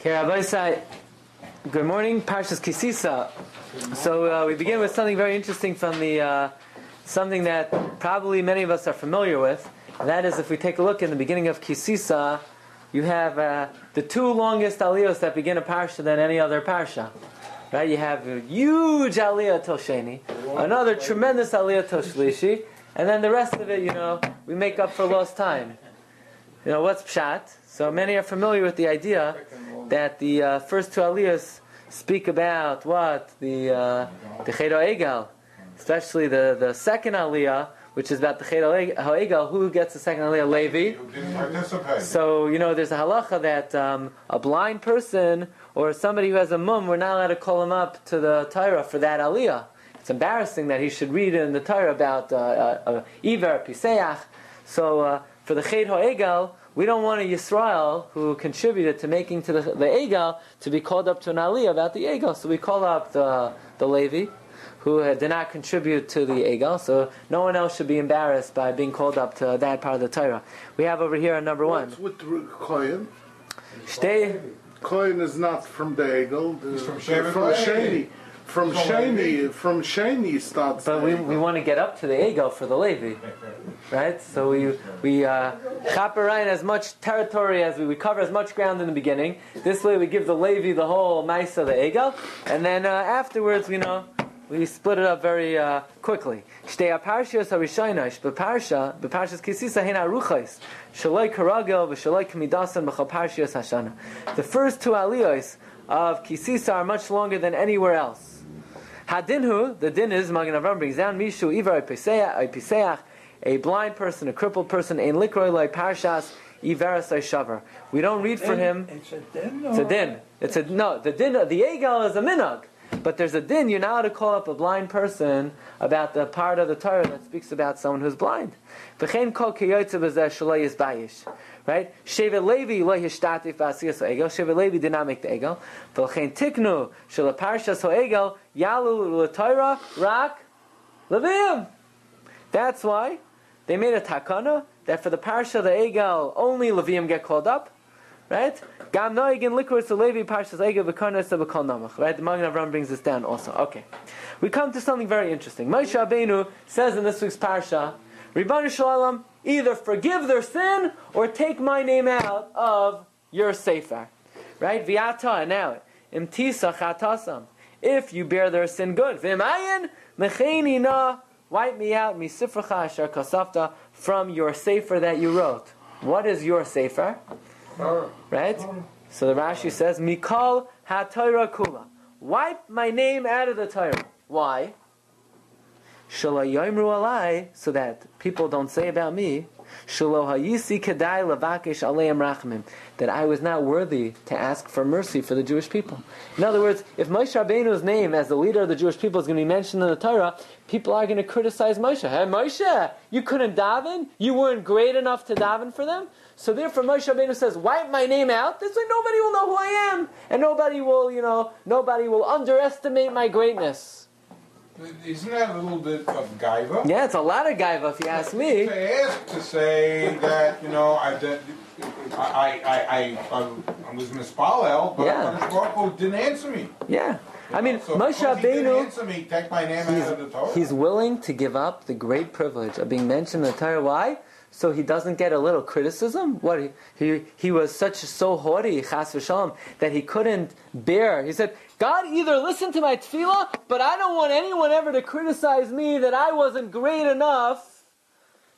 Good morning, Parshas Kisisa. So uh, we begin with something very interesting from the uh, something that probably many of us are familiar with. And that is, if we take a look in the beginning of Kisisa, you have uh, the two longest aliyos that begin a parsha than any other parsha. Right? You have a huge aliyah till Sheni, another tremendous aliyah till Shlishi, and then the rest of it, you know, we make up for lost time. You know, what's pshat? So many are familiar with the idea that the uh, first two aliyahs speak about what the uh, the Cheder Egal, especially the, the second aliyah, which is about the Cheder Egal. Who gets the second aliyah? Levi. Who didn't participate. So you know, there's a halacha that um, a blind person or somebody who has a mum, we're not allowed to call him up to the Torah for that aliyah. It's embarrassing that he should read in the Torah about uh, uh, uh, Iver Piseach. So uh, for the Cheder Egal, we don't want a Yisrael who contributed to making to the, the Egal to be called up to an Aliyah about the Egel. So we call up the, the Levi, who uh, did not contribute to the Egel. So no one else should be embarrassed by being called up to that part of the Torah. We have over here on number one. What's with the Kohen? Stay. Kohen is not from the Egel. He's from from Sheni. From From Sheni, Levi. from Sheni starts. But we, we want to get up to the Egal for the Levi. Right? So we, we uh, chaperein as much territory as we, we cover as much ground in the beginning. This way we give the Levi the whole Maisa, the Egal. And then uh, afterwards, you know, we split it up very uh, quickly. Shtei aparshiyos harishaynash, beparsha, beparshas kisisa hena aruchais, shaloi karagel, v'shaloi kamidasan, b'chal parshiyos hashana. The first two aliyos of kisisa are much longer than anywhere else. Hadinhu, the din is, Magen Avram brings down, Mishu, Ivar, Piseach, a blind person, a crippled person, ein likroi loy parshas, Iveras shavar. We don't read for him. It's a din. It's a din. It's a no. The din. The egal is a minhag, but there's a din. You're not allowed to call up a blind person about the part of the Torah that speaks about someone who's blind. Right? Shevet Levi lo yishtatif b'asiyas ha'egel. Shevet Levi did not make the egel. V'chein tiknu shel parshas ha'egel yalu l'Torah rak leviim. That's why they made a takana that for the parsha the egel only leviim get called up. Right? Gam noigin liquor to Levi parshas egel v'karnas v'kol namach. Right? The Magen Avram brings this down also. Okay. We come to something very interesting. Moshe Rabbeinu says in this week's parsha, Ribbanu Shalom, either forgive their sin or take my name out of your sefer. Right? Viata, and now, imtisa chatasam. If you bear their sin, good. V'mayin mecheni na, wipe me out, misifracha asher kasafta, from your sefer that you wrote. What is your sefer? Right? So the Rashi says, Mikal ha-Torah kula. Wipe my name out of the Torah. Why? Alai, so that people don't say about me, that I was not worthy to ask for mercy for the Jewish people. In other words, if Moshe Rabbeinu's name as the leader of the Jewish people is going to be mentioned in the Torah, people are going to criticize Moshe. Hey, Moshe, you couldn't daven? You weren't great enough to daven for them? So therefore Moshe Rabbeinu says, wipe my name out. This way nobody will know who I am. And nobody will, you know, nobody will underestimate my greatness. Isn't that a little bit of gaiva? Yeah, it's a lot of gaiva if you ask me. To ask to say that, you know, I did, I, I, I, I, I was mispalel, but Yeah. Didn't answer me. Yeah. I mean, so Moshe because he didn't Rabbeinu, answer me, take my name out of the Torah. he's willing to give up the great privilege of being mentioned in the Torah. Why? So he doesn't get a little criticism. What he he, was such so haughty, chas v'shalom, that he couldn't bear. He said, "God, either listen to my tefillah, but I don't want anyone ever to criticize me that I wasn't great enough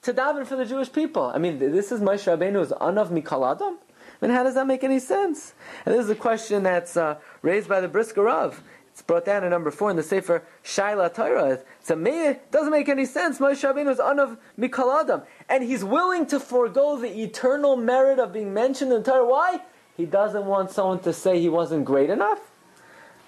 to daven for the Jewish people." I mean, this is Moshe Rabbeinu's anav mikal adam. Mean, how does that make any sense? And this is a question that's uh, raised by the Brisker Rav. It's brought down in number four in the Sefer Shaila Torah. It's a it doesn't make any sense. Moshe Rabbeinu is anav mikal adam, and he's willing to forego the eternal merit of being mentioned in the Torah. Why? He doesn't want someone to say he wasn't great enough.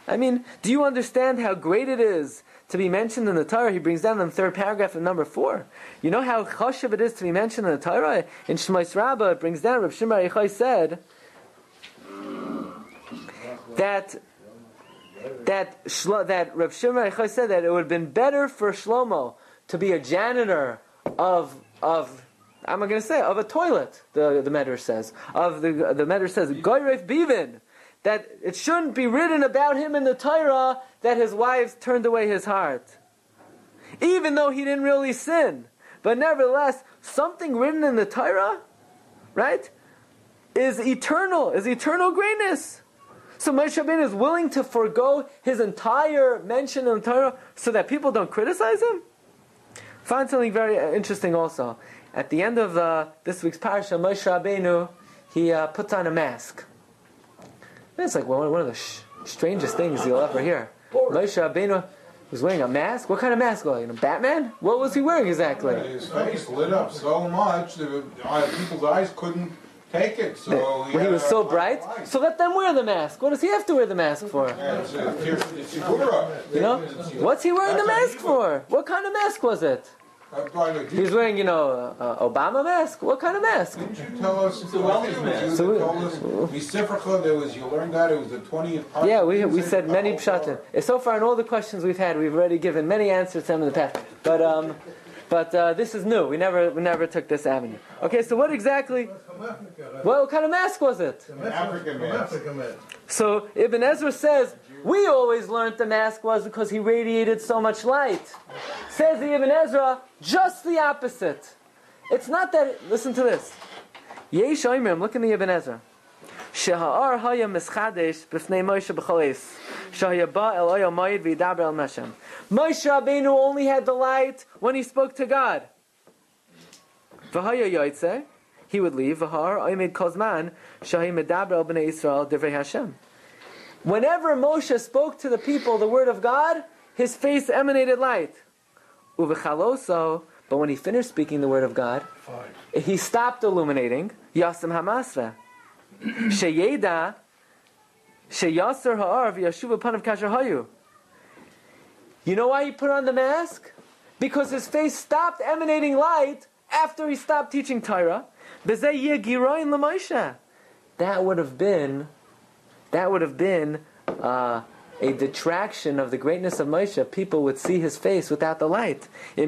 I mean, do you understand how great it is to be mentioned in the Torah? He brings down in the third paragraph in number four. You know how chashiv it is to be mentioned in the Torah? In Shemais Rabbah, it brings down, Rav Shimon Yochai said that that Shlo, that Rav Shimon said that it would have been better for Shlomo to be a janitor of of I'm going to say of a toilet. The the Medrash says of the the Medrash says Goyref Bivin that it shouldn't be written about him in the Torah that his wives turned away his heart. Even though he didn't really sin. But nevertheless, something written in the Torah, right, is eternal, is eternal greatness. So Moshe is willing to forego his entire mention in the Torah so that people don't criticize him? Find something very uh, interesting also. At the end of uh, this week's parasha, Moshe Rabbeinu, he uh, puts on a mask. It's like one of the sh- strangest things you'll ever hear. Moshe Rabbeinu was wearing a mask. What kind of mask? Like, you know, Batman? What was he wearing exactly? His face lit up so much that uh, people's eyes couldn't take it. So When he was so bright. So let them wear the mask. What does he have to wear the mask for? Yeah, it's a- it's. You know? What's he wearing the mask for? What kind of mask was it? By the- He was wearing, you know, uh, Obama mask. What kind of mask? Didn't you tell us? It's a wellness man. You So we- told us, Misifrcha, there was, you learned that, it was the twentieth. Yeah, we, we said many pshatim. So far, in all the questions we've had, we've already given many answers to them in the past. But um, but uh, this is new. We never we never took this avenue. Okay, so what exactly? What kind of mask was it? African man. So Ibn Ezra says we always learned the mask was because he radiated so much light. Says the Ibn Ezra, just the opposite. It's not that. Listen to this. Yesh Oimrim, look in the Ibn Ezra. Sheha'ar haya mischadesh b'fnei Moshe b'choles. Shehaya ba el oya mayid v'yidaber el Meshem. Moshe Rabbeinu only had the light when he spoke to God. V'haya yoytze, he would leave. V'har oimid kozman shahi medaber el b'nei Yisrael divrei Hashem. Whenever Moshe spoke to the people the word of God, his face emanated light. Uvechaloso, but when he finished speaking the word of God, he stopped illuminating. Yasam Hamasra. Sheyeda Sheyasar Ha'ar v'yashuv panav kasher hayu. You know why he put on the mask? Because his face stopped emanating light after he stopped teaching Torah. That would have been, that would have been uh, a detraction of the greatness of Moshe. People would see his face without the light. You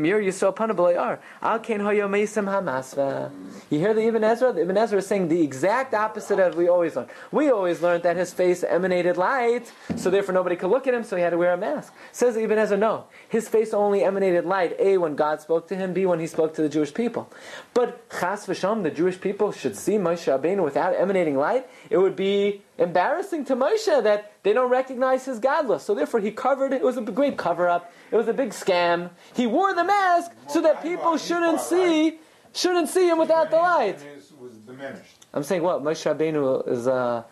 hear the Ibn Ezra? The Ibn Ezra is saying the exact opposite of we always learn. We always learned that his face emanated light, so therefore nobody could look at him, so he had to wear a mask. Says Ibn Ezra, no. His face only emanated light, A, when God spoke to him, B, when he spoke to the Jewish people. But Chas v'sham, the Jewish people should see Moshe Rabbeinu without emanating light. It would be embarrassing to Moshe that they don't recognize his gadlus. So therefore he covered it. It was a great cover up. It was a big scam. He wore the mask so that people shouldn't see shouldn't see him without the light. His was diminished. I'm saying what Moshe Rabbeinu is. Uh,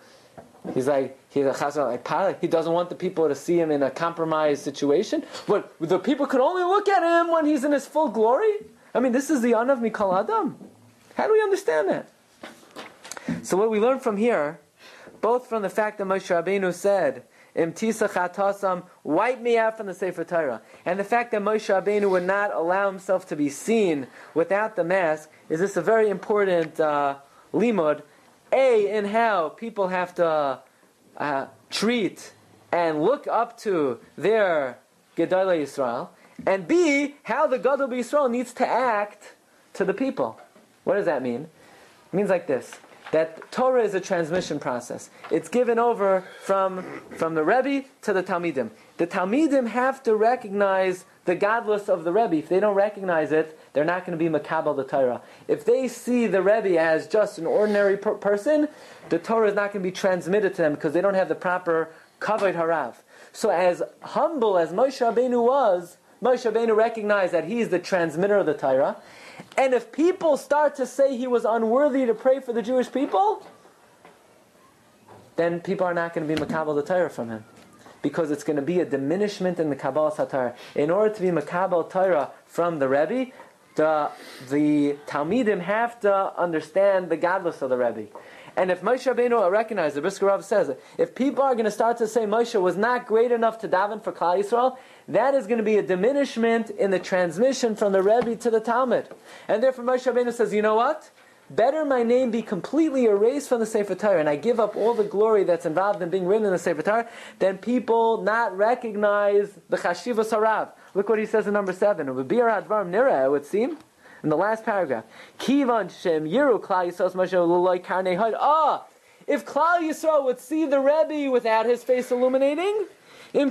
he's like he's a chazal like pilot. He doesn't want the people to see him in a compromised situation. But the people could only look at him when he's in his full glory. I mean, this is the anav mikol adam. How do we understand that? So what we learn from here, both from the fact that Moshe Rabbeinu said, "Im tisa chatasam, wipe me out from the Sefer Torah," and the fact that Moshe Rabbeinu would not allow himself to be seen without the mask, is this a very important uh, limud. A in how people have to uh, treat and look up to their Gedolei Yisrael, and B how the Gadol Yisrael needs to act to the people. What does that mean? It means like this that Torah is a transmission process. It's given over from, from the Rebbe to the Talmidim. The Talmidim have to recognize the gadlus of the Rebbe. If they don't recognize it, they're not going to be Makabal the Torah. If they see the Rebbe as just an ordinary per- person, the Torah is not going to be transmitted to them because they don't have the proper Kavod Harav. So as humble as Moshe Rabbeinu was, Moshe Rabbeinu recognized that he is the transmitter of the Torah. And if people start to say he was unworthy to pray for the Jewish people, then people are not going to be Makabal the Torah from him. Because it's going to be a diminishment in the Kabbalah Torah. In order to be Makabal Torah from the Rebbe, the, the Talmidim have to understand the gadlus of the Rebbe. And if Moshe Rabbeinu recognized, the Brisker Rav says, if people are going to start to say Moshe was not great enough to daven for Klal Yisrael, that is going to be a diminishment in the transmission from the Rebbe to the Talmud. And therefore Moshe Rabbeinu says, you know what? Better my name be completely erased from the Sefer Torah, and I give up all the glory that's involved in being written in the Sefer Torah, than people not recognize the Chashiva Sarav. Look what he says in number seven. It would be Nira, it would seem in the last paragraph. Kivan Shem Yiru. Ah, if Klal Yisrael would see the Rebbe without his face illuminating, that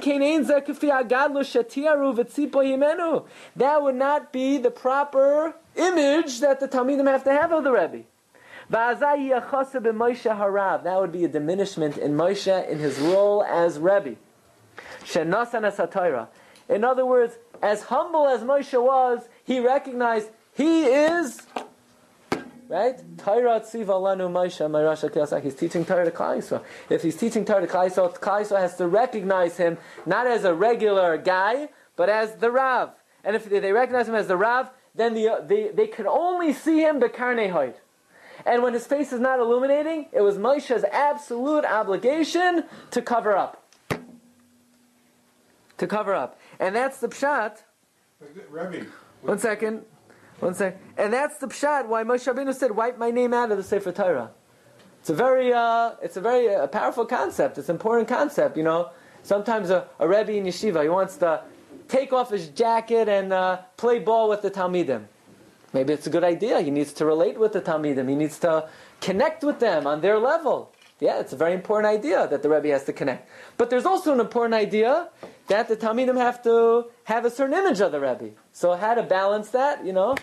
would not be the proper image that the Talmidim have to have of the Rebbe. That would be a diminishment in Moshe in his role as Rebbe. In other words, as humble as Moshe was, he recognized he is right? Torah tziva lanu Moshe Moshe He's teaching Torah to Klal Yisrael. If he's teaching Torah to Klal Yisrael, Klal Yisrael has to recognize him not as a regular guy, but as the Rav. And if they recognize him as the Rav, then the, they, they can only see him bekarne hoid. And when his face is not illuminating, it was Moshe's absolute obligation to cover up. To cover up. And that's the pshat. One second. One second. And that's the pshat why Moshe Rabbeinu said, wipe my name out of the Sefer Torah. It's a very, uh, it's a very uh, powerful concept. It's an important concept, you know. Sometimes a, a Rebbe in yeshiva, he wants to take off his jacket and uh, play ball with the Talmidim. Maybe it's a good idea. He needs to relate with the Talmidim. He needs to connect with them on their level. Yeah, it's a very important idea that the Rebbe has to connect. But there's also an important idea that the Talmidim have to have a certain image of the Rebbe. So how to balance that, you know?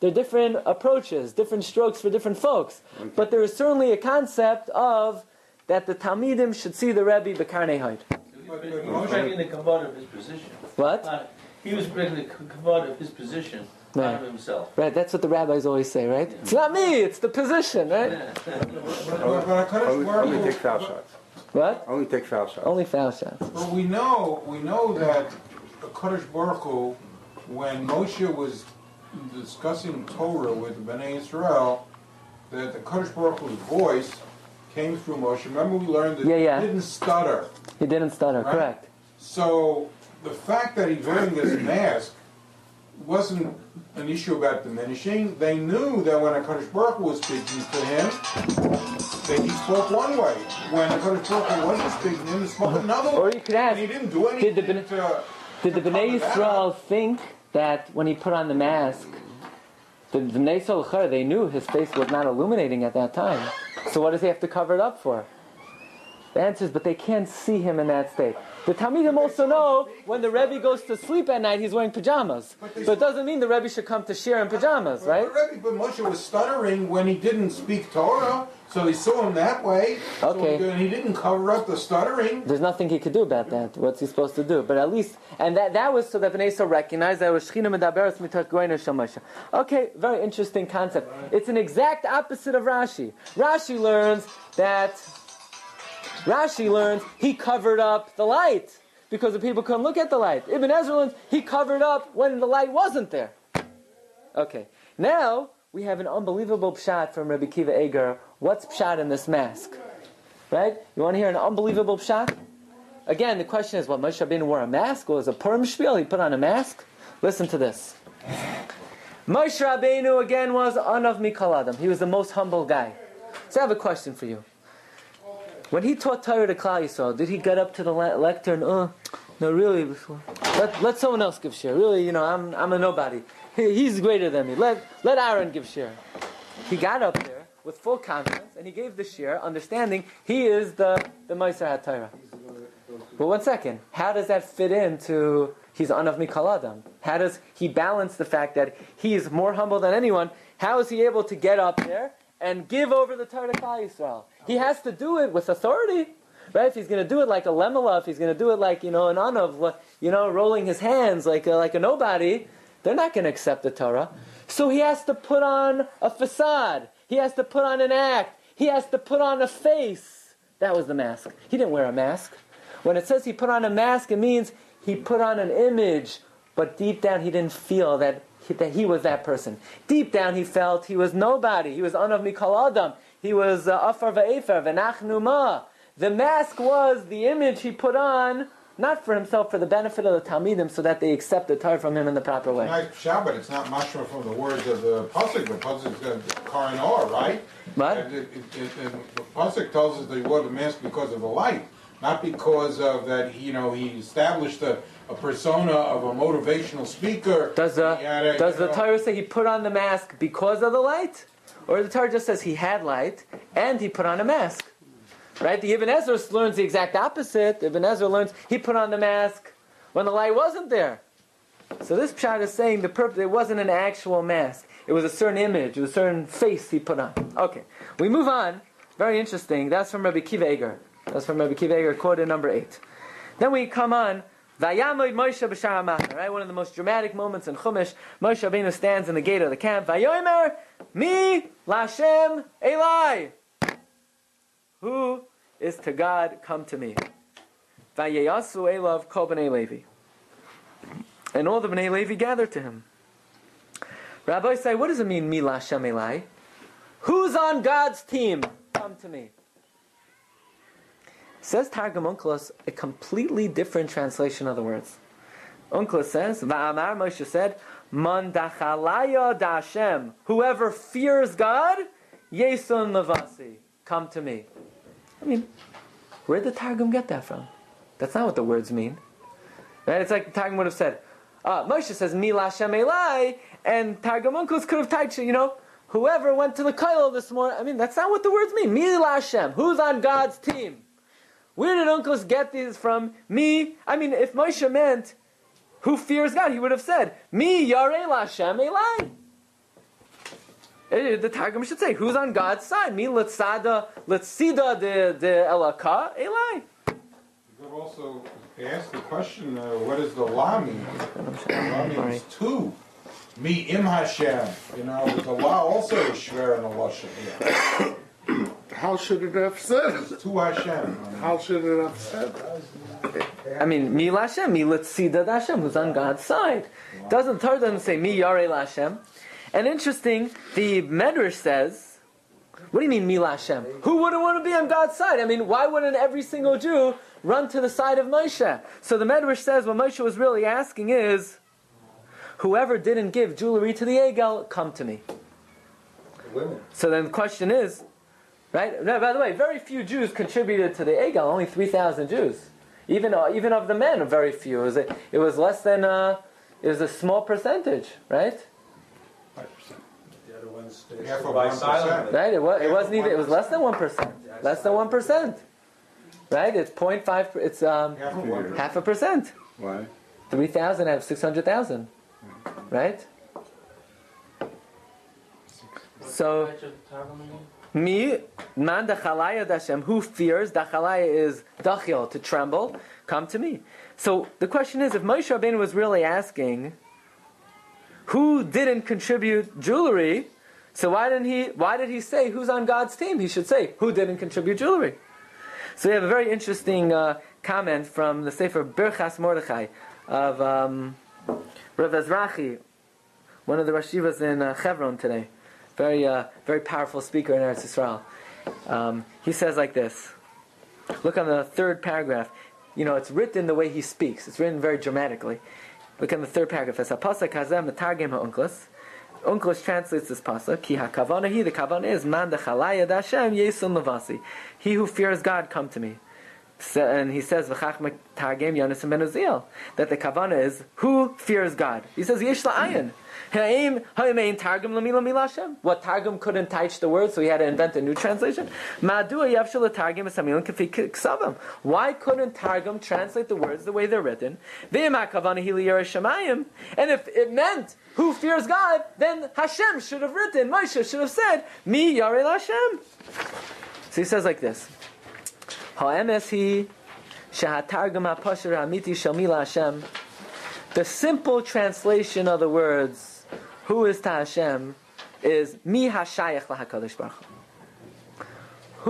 There are different approaches, different strokes for different folks. Okay. But there is certainly a concept of that the Talmidim should see the Rebbe bekarnei haid. He was breaking the kavod of his position. What? Uh, he was breaking the kavod of his position. Right. Of himself. Right, that's what the rabbis always say, right? Yeah. It's not me, it's the position, right? only, only take foul shots. What? Only take foul shots. Only foul shots. But we know, we know that the Kaddish Baruch Hu, when Moshe was discussing Torah with the Bnei Israel, that the Kaddish Baruch Hu's voice came through Moshe. Remember we learned that yeah, yeah. he didn't stutter. He didn't stutter, right? correct. So the fact that he's wearing this mask wasn't an issue about diminishing. They knew that when a Kaddish Baruch Hu was speaking to him, that he spoke one way. When a Kaddish Baruch Hu wasn't speaking to him, he spoke another way. Or you could ask, and he didn't do anything did the, to, did the Bnei Israel think that when he put on the mask, the, the they knew his face was not illuminating at that time. So what does he have to cover it up for? The answer is, but they can't see him in that state. The Talmidim also know when the Rebbe goes to sleep at night, he's wearing pajamas. So it doesn't mean the Rebbe should come to share in pajamas, right? But, Rebbe, but Moshe was stuttering when he didn't speak Torah, so he saw him that way. Okay. So he didn't cover up the stuttering. There's nothing he could do about that. What's he supposed to do? But at least, and that, that was so that Bnei Yisrael recognized that was Shechina Medaberes Mitat Goyna Shemoshe. Okay, very interesting concept. It's an exact opposite of Rashi. Rashi learns that Rashi learns he covered up the light because the people couldn't look at the light. Ibn Ezra learns he covered up when the light wasn't there. Okay, now we have an unbelievable pshat from Rabbi Akiva Eiger. What's pshat in this mask? Right? You want to hear an unbelievable pshat? Again, the question is, what Moshe Rabbeinu wore a mask? Was a Purim spiel? He put on a mask? Listen to this. Moshe Rabbeinu again was Anav Mikal Adam. He was the most humble guy. So I have a question for you. When he taught Torah to Klal Yisrael, did he get up to the le- lectern? Oh, no, really. Let, let someone else give share. Really, you know, I'm, I'm a nobody. He, he's greater than me. Let, let Aaron give share. He got up there with full confidence and he gave the share, understanding he is the, the Meiser HaTorah. But one second. How does that fit into he's Anav Mikal Adam? How does he balance the fact that he is more humble than anyone? How is he able to get up there and give over the Torah to Klal Yisrael? He has to do it with authority. Right? If he's going to do it like a lemela, if he's going to do it like, you know, an anav, you know, rolling his hands like a, like a nobody, they're not going to accept the Torah. So he has to put on a facade. He has to put on an act. He has to put on a face. That was the mask. He didn't wear a mask. When it says he put on a mask, it means he put on an image, but deep down he didn't feel that he, that he was that person. Deep down he felt he was nobody. He was anav mikal adam. He was uh, Afar Va'efer, V'nachnu Ma. The mask was the image he put on, not for himself, for the benefit of the Talmidim, so that they accept the Torah from him in the proper way. Nice Shabbat, it's not mashma from the words of the Pasuk. The Pasuk is Karin Or, right? What? And it, it, it, the Pasuk tells us that he wore the mask because of the light, not because of that, you know, he established a, a persona of a motivational speaker. Does, the, a, does the Torah say he put on the mask because of the light? Or the Torah just says he had light and he put on a mask. Right? The Ibn Ezra learns the exact opposite. Ibn Ezra learns he put on the mask when the light wasn't there. So this pshat is saying the purpose, it wasn't an actual mask. It was a certain image, it was a certain face he put on. Okay, we move on. Very interesting. That's from Rabbi Akiva Eiger. That's from Rabbi Akiva Eiger, quoted number eight. Then we come on. Vayamoid Moshe b'shar right? One of the most dramatic moments in Chumash. Moshe Rabbeinu stands in the gate of the camp. Vayomer mi lashem Eli. Who is to God? Come to me. Vayeyasu Elav kol b'nei Levi. And all the b'nei Levi gathered to him. Rabbi say, what does it mean, mi lashem Eli? Who's on God's team? Come to me. Says Targum Onkelos a completely different translation of the words. Onkelos says, Va'amar Moshe said, Man dachalaya. Whoever fears God, Yesun levasi. Come to me. I mean, where did the Targum get that from? That's not what the words mean. Right? It's like the Targum would have said, uh, Moshe says, Mi lashem elai, and Targum Onkelos could have typed, you know, whoever went to the Kailo this morning. I mean, that's not what the words mean. Mi lashem. Who's on God's team? Where did Onkelos get these from? Me? I mean, if Moshe meant who fears God, he would have said, Me, Yarei Lashem Elai. Eh, The Targum should say, who's on God's side? Me, Letzada, Letzida de, de Elaka, Elai. You could also ask the question, uh, what does the la mean? La means two. Me im Hashem. You know, the la also is shver and a lashon. How should it have said? Two Hashem. How should it have said? I mean, Mi Lashem, Mi Letzida de Hashem, who's on God's side. Doesn't, Torah doesn't say Mi Yarei Lashem. And interesting, the Medrash says, what do you mean, Mi Lashem? Who wouldn't want to be on God's side? I mean, why wouldn't every single Jew run to the side of Moshe? So the Medrash says what Moshe was really asking is, whoever didn't give jewelry to the Egel, come to me. Women. So then the question is, right? No, by the way, very few Jews contributed to the Egel. Only three thousand Jews. Even uh, even of the men, very few. It was, a, it was less than uh, it was a small percentage, right? The other ones, they Half of survive 1%. silently. Right? It was, it wasn't even it was less than one percent. Less than one percent. Right? It's 0.5 It's um, Half of one. half a percent. Why? Three thousand out of six hundred thousand. Right? So. Which of the Targum again? Me, man dachalaya dashem, who fears, dachalaya is dachil, to tremble, come to me. So the question is, if Moshe Rabbeinu was really asking, who didn't contribute jewelry, so why didn't he, why did he say, who's on God's team? He should say, who didn't contribute jewelry? So we have a very interesting uh, comment from the Sefer Birchas Mordechai of um, Rav Ezrachi, one of the Rashivas in uh, Chevron today. Very, uh, very powerful speaker in Eretz Yisrael. Um, he says like this. Look on the third paragraph. You know, it's written the way he speaks. It's written very dramatically. Look on the third paragraph. It's a pasuk hazem metargem ha'unklas. Unklas translates this pasuk. Ki hakavana he. The kavana is man dechalaya dashem yesun levasi. He who fears God, come to me. So, and he says targem that the kavana is who fears God. He says yesh la'ayin. What targum couldn't touch the word, so he had to invent a new translation. Why couldn't targum translate the words the way they're written? And if it meant who fears God, then Hashem should have written. Moshe should have said mi yarei Hashem. So he says like this. Ha'emes hi shahatargum ha'pasher ha'amiti shel mila Hashem. The simple translation of the words "Who is to Hashem" is "Mi hashayach lahakadosh baruch Hu."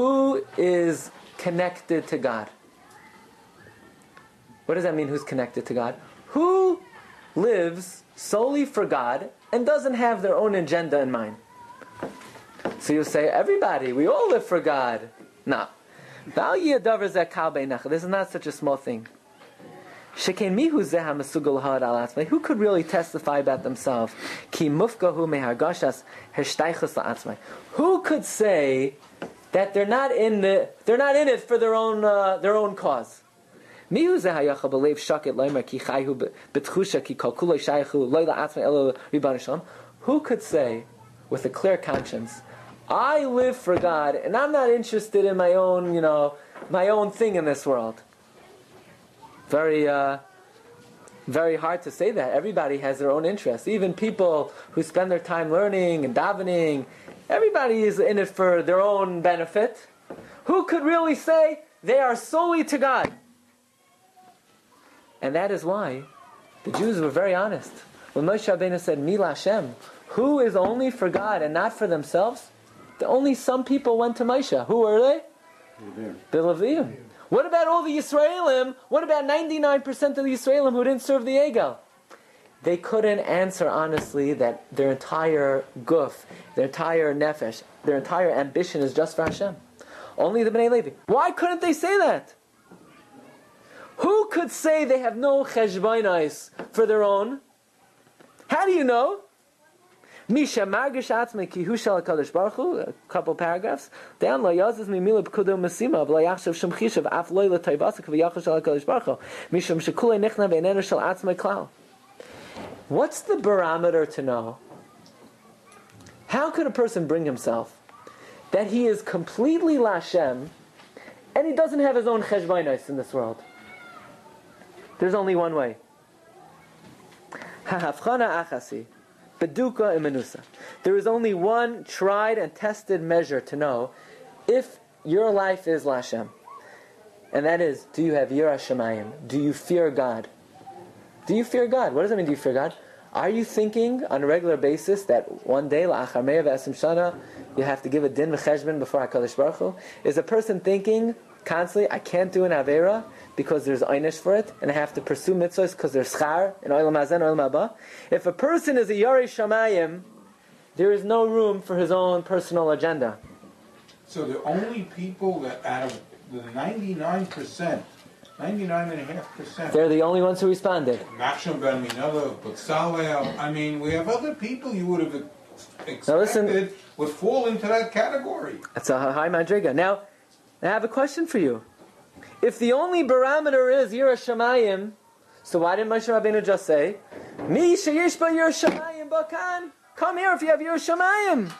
Who is connected to God? What does that mean? Who's connected to God? Who lives solely for God and doesn't have their own agenda in mind? So you say, everybody, we all live for God. No. This is not such a small thing. Who could really testify about themselves? Who could say that they're not in the they're not in it for their own uh, their own cause? Who could say with a clear conscience, I live for God, and I'm not interested in my own, you know, my own thing in this world. Very, uh, very hard to say that. Everybody has their own interests. Even people who spend their time learning and davening, everybody is in it for their own benefit. Who could really say they are solely to God? And that is why the Jews were very honest. When Moshe Rabbeinu said, Mila Hashem, who is only for God and not for themselves? Only some people went to Moshe. Who were they? The Levim. What about all the Yisraelim? What about 99% of the Yisraelim who didn't serve the Egel? They couldn't answer honestly that their entire guf, their entire nefesh, their entire ambition is just for Hashem. Only the Bnei Levi. Why couldn't they say that? Who could say they have no cheshbonais for their own? How do you know? Misha margish atzme ki hu shel baruch hu. A couple paragraphs down. Lo yazis mi milah b'kudu masima v'lo yachshav shem chishav af loy l'tayvasik v'yachal shel baruch hu. Mishum shekulei nichna v'enenu shel atzme klal. What's the barometer to know? How could a person bring himself that he is completely Lashem and he doesn't have his own cheshbainos in this world? There's only one way. Hahafchana achasi. Beduka imenusa. There is only one tried and tested measure to know if your life is Lashem. And that is, do you have Yira Shemayim? Do you fear God? Do you fear God? What does that mean, do you fear God? Are you thinking on a regular basis that one day, la'achar me'av shana, you have to give a din v'cheshbon before HaKadosh Baruch Hu? Is a person thinking constantly, I can't do an Avera because there's einish for it, and I have to pursue mitzvahs because there's schar in oil mazen, oil maba. If a person is a yari shamayim, there is no room for his own personal agenda. So the only people that out of the 99%, 99.5%, They're the only ones who responded. Nachshon Ben Minada, Batzalel, I mean, we have other people you would have Now listen- expected would fall into that category. That's a high madriga. Now, I have a question for you. If the only barometer is Yira Shamayim, so why didn't Moshe Rabbeinu just say, Mi sheyesh ba Yira Shamayim bakan? Come here if you have Yira Shamayim.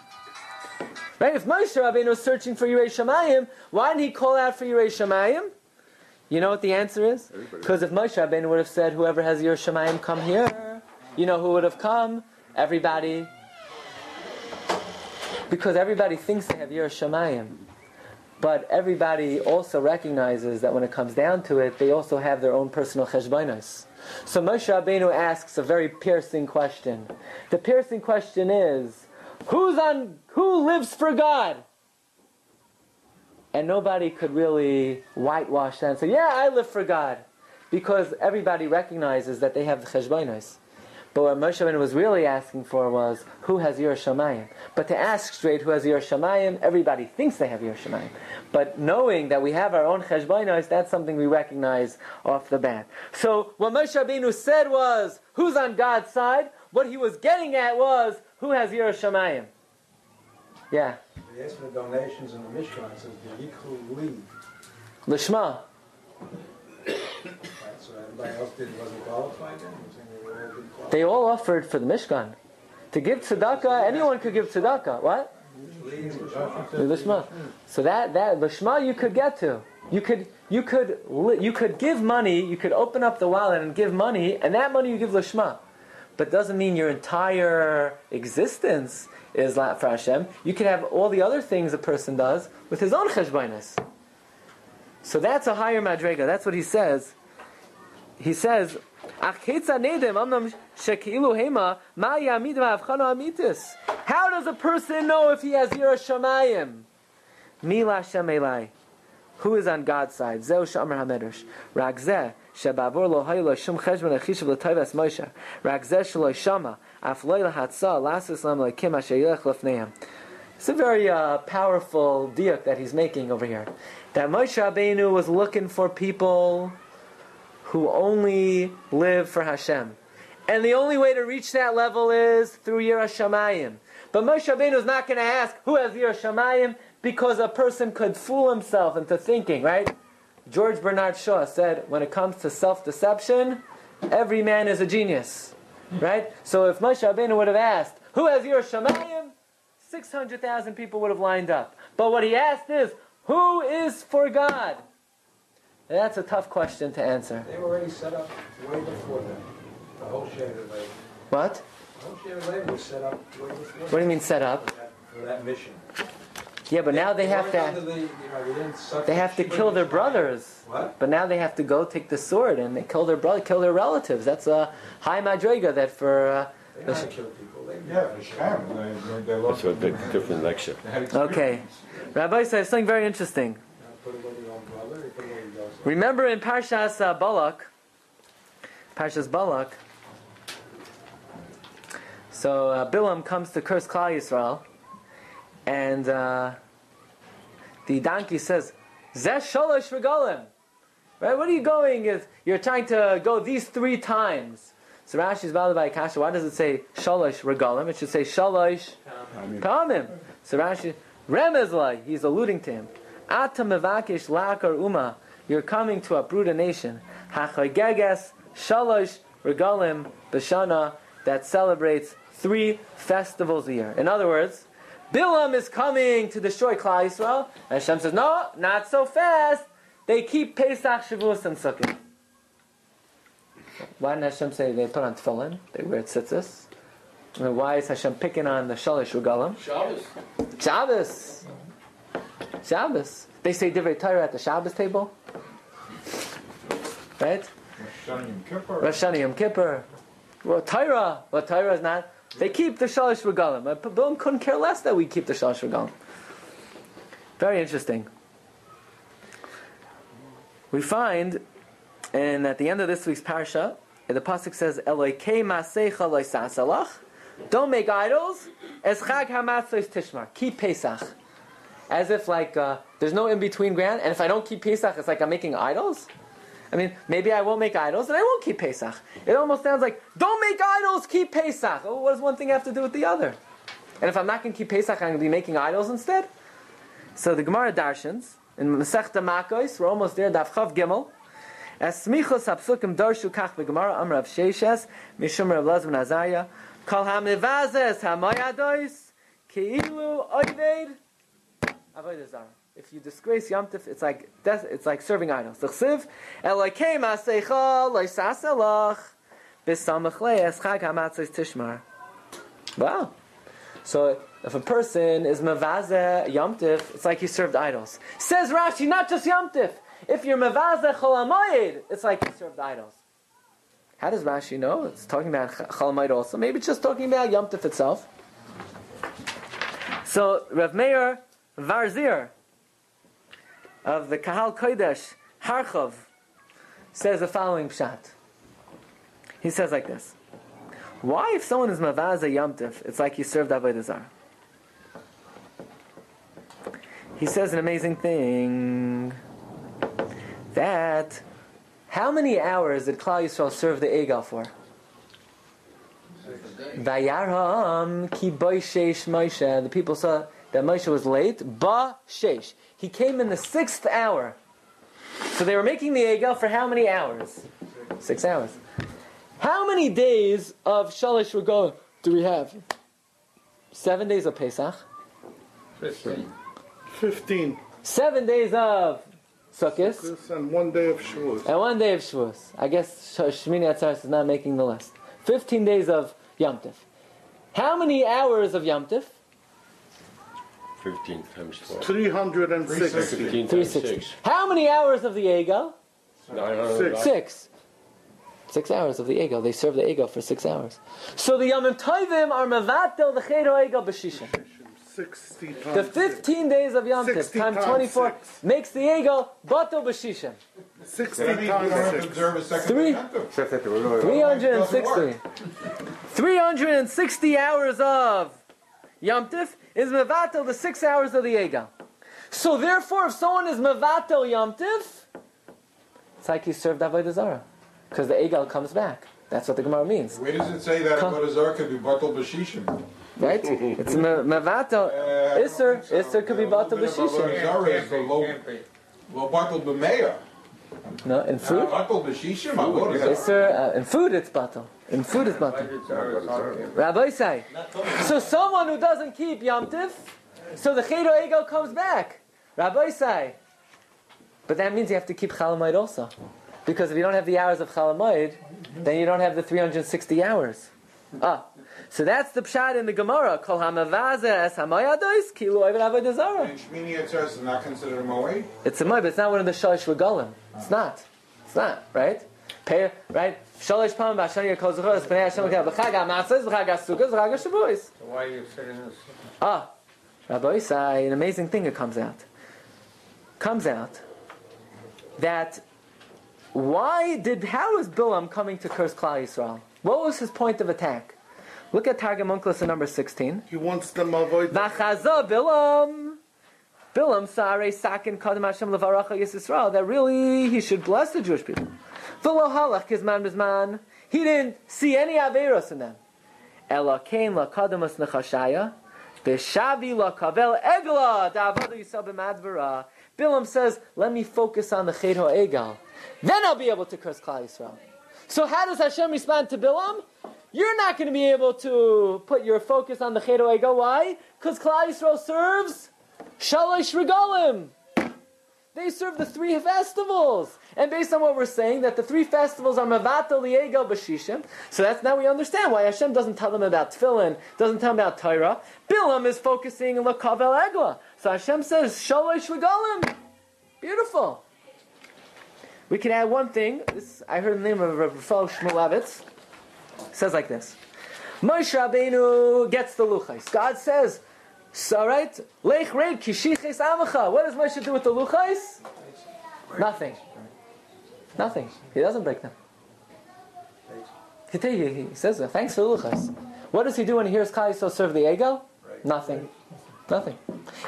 Right? If Moshe Rabbeinu was searching for Yira Shamayim, why didn't he call out for Yira Shamayim? You know what the answer is? Because if Moshe Rabbeinu would have said, whoever has Yira Shamayim, come here, you know who would have come? Everybody. Because everybody thinks they have Yira Shamayim. But everybody also recognizes that when it comes down to it, they also have their own personal cheshbonos. So Moshe Rabbeinu asks a very piercing question. The piercing question is, who's on, who lives for God? And nobody could really whitewash that and say, yeah, I live for God. Because everybody recognizes that they have the cheshbonos. But what Moshe Rabbeinu was really asking for was, who has Yer Shamayim? But to ask straight who has Yer Shamayim, everybody thinks they have Yer Shamayim. But knowing that we have our own Cheshbainos, that's something we recognize off the bat. So what Moshe Rabbeinu said was, who's on God's side? What he was getting at was, who has Yer Shamayim? Yeah. They asked for donations in the Mishkan, it says the Yikhu Li. Lishma. Right, so everybody else did, wasn't qualified then? They all offered for the Mishkan. To give tzedakah, anyone could give tzedakah. What? Lishma. So that that Lishma you could get to. You could you could you could give money. You could open up the wallet and give money, and that money you give Lishma. But doesn't mean your entire existence is for Hashem. You could have all the other things a person does with his own cheshbonus. So that's a higher madrega. That's what he says. He says, How does a person know if he has Yira Shamayim? Mila Hashem Elai. Who is on God's side? Zeu Shamar HaMedrash. Ragzeh l'tayvas Moshe. Ragzeh shelo shama af lo lahatza lasis lam lekim asher yilech lefneim. It's a very uh, powerful diak that he's making over here. That Moshe Rabbeinu was looking for people who only live for Hashem. And the only way to reach that level is through Yira Shamayim. But Moshe Rabbeinu is not going to ask who has Yira Shamayim because a person could fool himself into thinking, right? George Bernard Shaw said, when it comes to self-deception, every man is a genius, right? So if Moshe Rabbeinu would have asked, who has Yira Shamayim? 600,000 people would have lined up. But what he asked is, who is for God? And that's a tough question to answer. They were already set up way before that. The whole Shevet Levi. What? The whole Shevet Levi was set up way before What do you mean set up? For that, for that mission. Yeah, but now they have to the- you know, they didn't suck they have to kill their brothers. What? But now they have to go take the sword and they kill their brother, kill their relatives. That's a high madriga that for uh, They know to kill people. They Yeah, the Shem, they, they, they lost. That's a big, different lecture. They had Okay. experience. Rabbi says something very interesting. Remember in Parshas uh, Balak, Parshas Balak, so uh, Bilam comes to curse Klal Yisrael, and uh, the donkey says, "Zeh sholosh regalim." Right? What are you going? Is you're trying to go these three times? So Rashi's valid by Kasha. Why does it say sholosh regalim? It should say sholosh pamim. So Rashi remezlai. He's alluding to him. Ata mevakish lakar uma. You're coming to uproot a nation. Hachageges shalosh regalim b'shana that celebrates three festivals a year. In other words, Bilam is coming to destroy Klal Yisrael, and Hashem says, "No, not so fast. They keep Pesach, Shavuos, and Sukkot." Why didn't Hashem say they put on tefillin? They wear tzitzis. And then why is Hashem picking on the shalosh regalim? Shabbos. Shabbos. Shabbos. They say Divrei Torah at the Shabbos table. Right? Rosh Hashanah Yom Kippur. Rosh Yom Kippur. Well, Torah. Well, Torah is not. They keep the Shalosh Regalim. But Bilam couldn't care less that we keep the Shalosh Regalim. Very interesting. We find, and at the end of this week's parsha, the pasuk says, "Eloikei masecha loisasalach." Don't make idols. As chag hamatzos tishmar. Keep Pesach. As if like uh, there's no in between ground, and if I don't keep Pesach, it's like I'm making idols. I mean, maybe I won't make idols, and I won't keep Pesach. It almost sounds like don't make idols, keep Pesach. Oh, what does one thing have to do with the other? And if I'm not going to keep Pesach, I'm going to be making idols instead. So the Gemara darshans in Masechta Makos, we're almost there. Daf Chav Gimel. As smichos darshu kach amr Rav Sheishes mishum Rav Lezman Azariah kol hamivazes hamoyadois keilu oived avodah zara. If you disgrace Yom Tif, it's like death, it's like serving idols. T'chsiv elokei maseicha loisaselach b'samach le'es chag hamatzos tishmar. Wow. So if a person is mavaze Yom Tif, it's like he served idols. Says Rashi, not just Yom Tif. If you're mavaze Chol Hamoed, it's like you served idols. How does Rashi know? It's talking about Chol Hamoed also. Maybe it's just talking about Yom Tif itself. So Rav Meir Varzir of the Kahal Kodesh Harchov says the following pshat. He says like this. Why, if someone is mavaza Yom Tif, it's like he served Avodah Zarah? He says an amazing thing that how many hours did Klal Yisrael serve the Egal for? Vayaram ki sheish Moshe. The people saw that Moshe was late. Ba sheish. He came in the sixth hour. So they were making the Egal for how many hours? Six hours. How many days of Shalosh Regalim do we have? Seven days of Pesach. Fifteen. Fifteen. Seven days of Sukkot. And one day of Shavuos. And one day of Shavuos. I guess Sh- Shmini Atzeres is not making the list. Fifteen days of Yom Tif. How many hours of Yom Tif? 15 times 12. Three hundred and sixty. 15 times 360. 6. How many hours of the ego? 900. Six. Six hours of the ego. They serve the ego for six hours. So the Yom Tovim are Mavatel the Chedo Egal B'Shisha. Sixty times. The 15 days of Yom Tif 60 times times 24 six. makes the ego Batel B'Shisha. Sixty That means we don't have to times six. observe a second Three- 360. 360 hours of Yom Tif is Mevatel the six hours of the Egal. So therefore, if someone is Mevatel Yom Tif, it's like he served Avodah Zarah. Because the Egal comes back. That's what the Gemara means. Where does it say that. Avodah Zarah could be Batal Bashishim? Right? It's me- Mevatel. Uh, Isser, Isser could be Batel Avodah B'Shisha. Zarah is the low, low Batal B'meya. No, in food. Batal b'shishim. Yes, sir. Uh, in food, it's batal. In food, it's batal. Rabbi say. So someone who doesn't keep Yom Tif, so the Chedo Ego comes back. Rabbi say. But that means you have to keep Chalamoid also. Because if you don't have the hours of Chalamoid, then you don't have the 360 hours. Ah. So that's the pshat in the Gemara. Kol hamavaze es hamayadois kilu oived avodah zarah. And Shmini Atzeres is not considered a moed? It's a moed, but it's not one of the shalish regalim. It's not. It's not, right? Pay, right? Shalish pam b'ashani yakol zechoros b'nei Hashem l'kei b'chag ha'matzos, b'chag ha'sukkos, b'chag ha'shavuos. So why are you sitting in this? Ah, Rabbi Isai, an amazing thing that comes out. Comes out that why did how is Bilam coming to curse Klal Yisrael? What was his point of attack? Look at Targum Onkelos in number sixteen. He wants them avoid. Vachaza Bilam. Bilam Sare Sakin Kadam Hashem Levaracha Yisrael that really he should bless the Jewish people. V'lo halach kizman bizman. He didn't see any averos in them. Ela kain la kadamas nechashaya. B'shavi la kavel egla da'avadu yisab b'madvara. Bilam says, let me focus on the ched egal. Then I'll be able to curse Klal Yisrael. So how does Hashem respond to Bilam? You're not going to be able to put your focus on the ched ha'egal. Why? Because Klal Yisrael serves Shalosh Regalim. They serve the three festivals. And based on what we're saying, that the three festivals are Mavata, Liegel, Bashishim. So that's now we understand why Hashem doesn't tell them about Tefillin, doesn't tell them about Torah. Bilam is focusing on Lakavel Egla. So Hashem says, Shalosh Regalim. Beautiful. We can add one thing. This I heard the name of Rav Rafal Shmulevitz. Says like this. Moshe Rabbeinu gets the luchais. God says, so right, lech reid kishiches amacha. What does Moshe do with the luchais? Nothing. Nothing. He doesn't break them. He, he says, uh, thanks for the luchais. What does he do when he hears Yisrael serve the egel? Nothing. Nothing.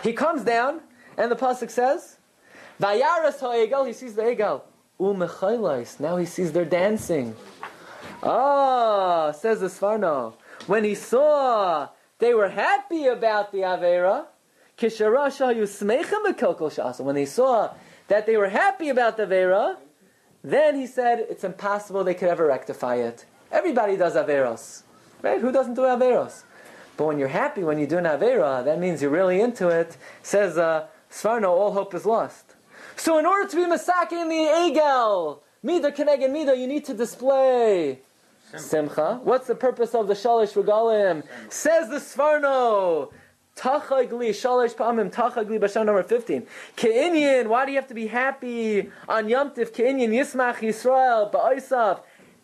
He comes down, and the pasuk says, "Vayaras ha'egel." He sees the egel. Umechaylos. Now he sees they're dancing. Ah, says the Sforno. When he saw they were happy about the Avera. When they saw that they were happy about the Avera, then he said it's impossible they could ever rectify it. Everybody does Averos. Right? Who doesn't do Averos? But when you're happy when you do an Avera, that means you're really into it. Says uh, Sforno, all hope is lost. So in order to be Masaki in the Egel, Mida Keneged Mida, you need to display Simcha. What's the purpose of the Shalish Regalim? Says the Sforno. Tachagli, Shalish Pamim, Tachagli, Basham number 15. Ke'inyan, why do you have to be happy on Yom Tif? Ke'inyan, Yismach Yisrael, Ba'oisaf.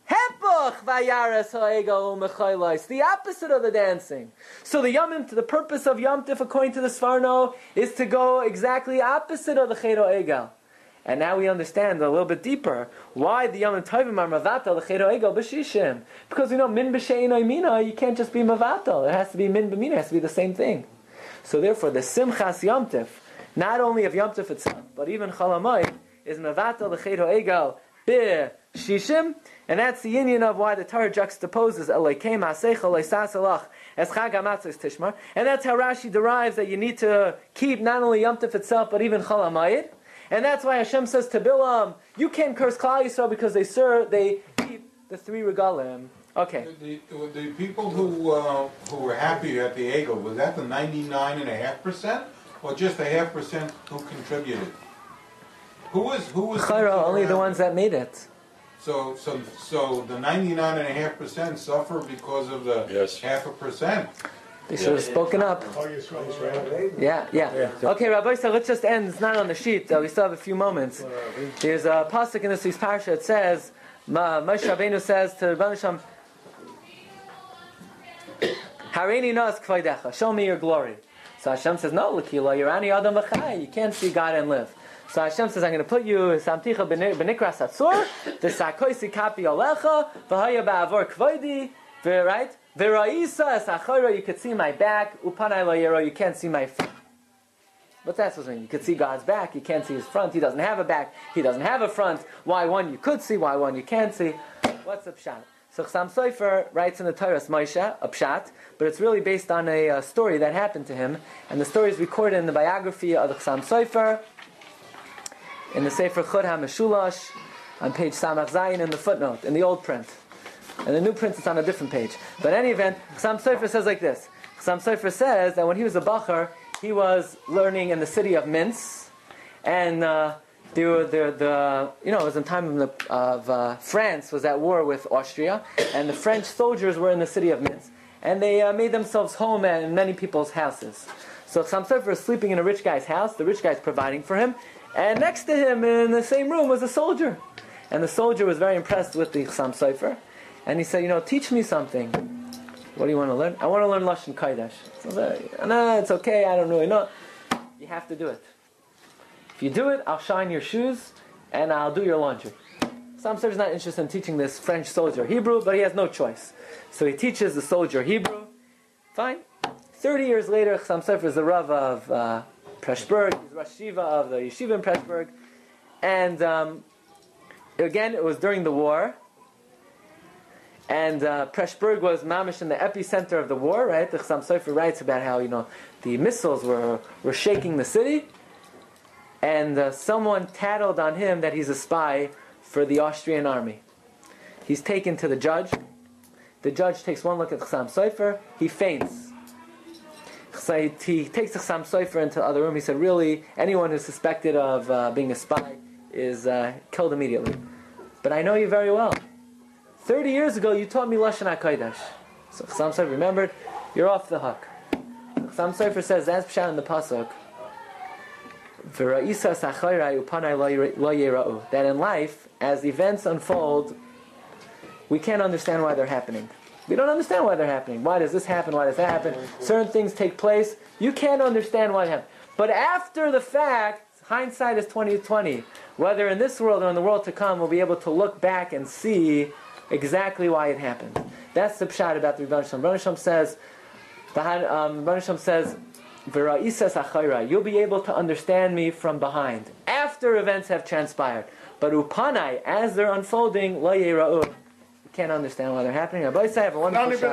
Hepach vayaras ha'egel u'mechaylos. The opposite of the dancing. So the Yom the purpose of Yom Tif, according to the Sforno, is to go exactly opposite of the Ched Egel. And now we understand a little bit deeper why the Yom Tovim are Mavatal, Egel, B'shishim. Because you know, Min B'shein Mina, you can't just be Mavatal. It has to be Min B'mina, it has to be the same thing. So therefore, the Simchas Yom Tif, not only of Yom Tif itself, but even Chalamoid, is Mavatal, Egel, B'shishim, and that's the union of why the Torah juxtaposes Elokeim Aseicha Leisasalach as Chag HaMatzos Tishmar. And that's how Rashi derives that you need to keep not only Yom Tif itself, but even Chol HaMayid. And that's why Hashem says to Bilam, you can't curse Klal Yisrael because they serve, they keep the three regalim. Okay. The, the, the people who uh, who were happy at the Ego, was that the 99.5% or just a half percent who contributed? Who was who was Chayra, only the ones that made it. So so so the 99.5% suffer because of the Yes. half a percent. They should have spoken up. Yeah, yeah. Okay, Rabbi, so let's just end. It's not on the sheet. Uh, we still have a few moments. There's a pasuk in this week's parsha. It says, Ma- Moshe Rabbeinu says to Rabban Hashem, Hareini nas kvoidecha. Show me your glory. So Hashem says, No, Lakila, you're ani adam. You can't see God and live. So Hashem says, I'm going to put you samticha b'nikras hatzur, the sakoisi kapi alecha, v'haya ba'avor kvoidi, right? V'ra'isa es you could see my back, upanai lo yero, you can't see my front. What's that supposed to mean? You could see God's back, you can't see his front. He doesn't have a back, he doesn't have a front. Why one you could see, why one you can't see? What's a pshat? So Chassam Sofer writes in the Torah Moshe, a pshat, but it's really based on a, uh story that happened to him. And the story is recorded in the biography of the Chassam Sofer, in the Sefer Chut HaMeshulash. on page Samach Zayin in the footnote, in the old print. And the new print is on a different page. But in any event, Chassam Sofer says like this. Chassam Sofer says that when he was a Bachar, he was learning in the city of Minsk, and uh, they were the, the you know it was in time of, the, of uh, France was at war with Austria, and the French soldiers were in the city of Minsk, and they uh, made themselves home in many people's houses. So Chassam Sofer is sleeping in a rich guy's house. The rich guy's providing for him, and next to him in the same room was a soldier, and the soldier was very impressed with the Chassam Sofer, and he said, you know, teach me something. What do you want to learn? I want to learn Lashon Kodesh. So, no, it's okay. I don't really know. You have to do it. If you do it, I'll shine your shoes and I'll do your laundry. Some is not interested in teaching this French soldier Hebrew, but he has no choice. So he teaches the soldier Hebrew. Fine. Thirty years later, Chassam Sofer is the Rav of uh, Preshburg. He's Rosh Shiva of the Yeshiva in Preshburg. And um, again, it was during the war. And uh, Preshburg was mamish in the epicenter of the war, right? The Chassam Sofer writes about how, you know, the missiles were, were shaking the city. And uh, someone tattled on him that he's a spy for the Austrian army. He's taken to the judge. The judge takes one look at Chassam Sofer. He faints. So he takes Chassam Sofer into the other room. He said, really, anyone who's suspected of uh, being a spy is uh, killed immediately. But I know you very well. 30 years ago, you taught me Lashon HaKodesh. So Chassam Sofer remembered, you're off the hook. Chassam Sofer says, that's Pshat in the Pasuk. That in life, as events unfold, we can't understand why they're happening. We don't understand why they're happening. Why does this happen? Why does that happen? Certain things take place. You can't understand why it happened. But after the fact, hindsight is 2020. Whether in this world or in the world to come, we'll be able to look back and see exactly why it happened. That's the pshat about the Rebbe Shalom. Rebbe Shalom says, the um, Shalom says, You'll be able to understand me from behind after events have transpired. But upanai, as they're unfolding, la You can't understand why they're happening. I have a wonderful.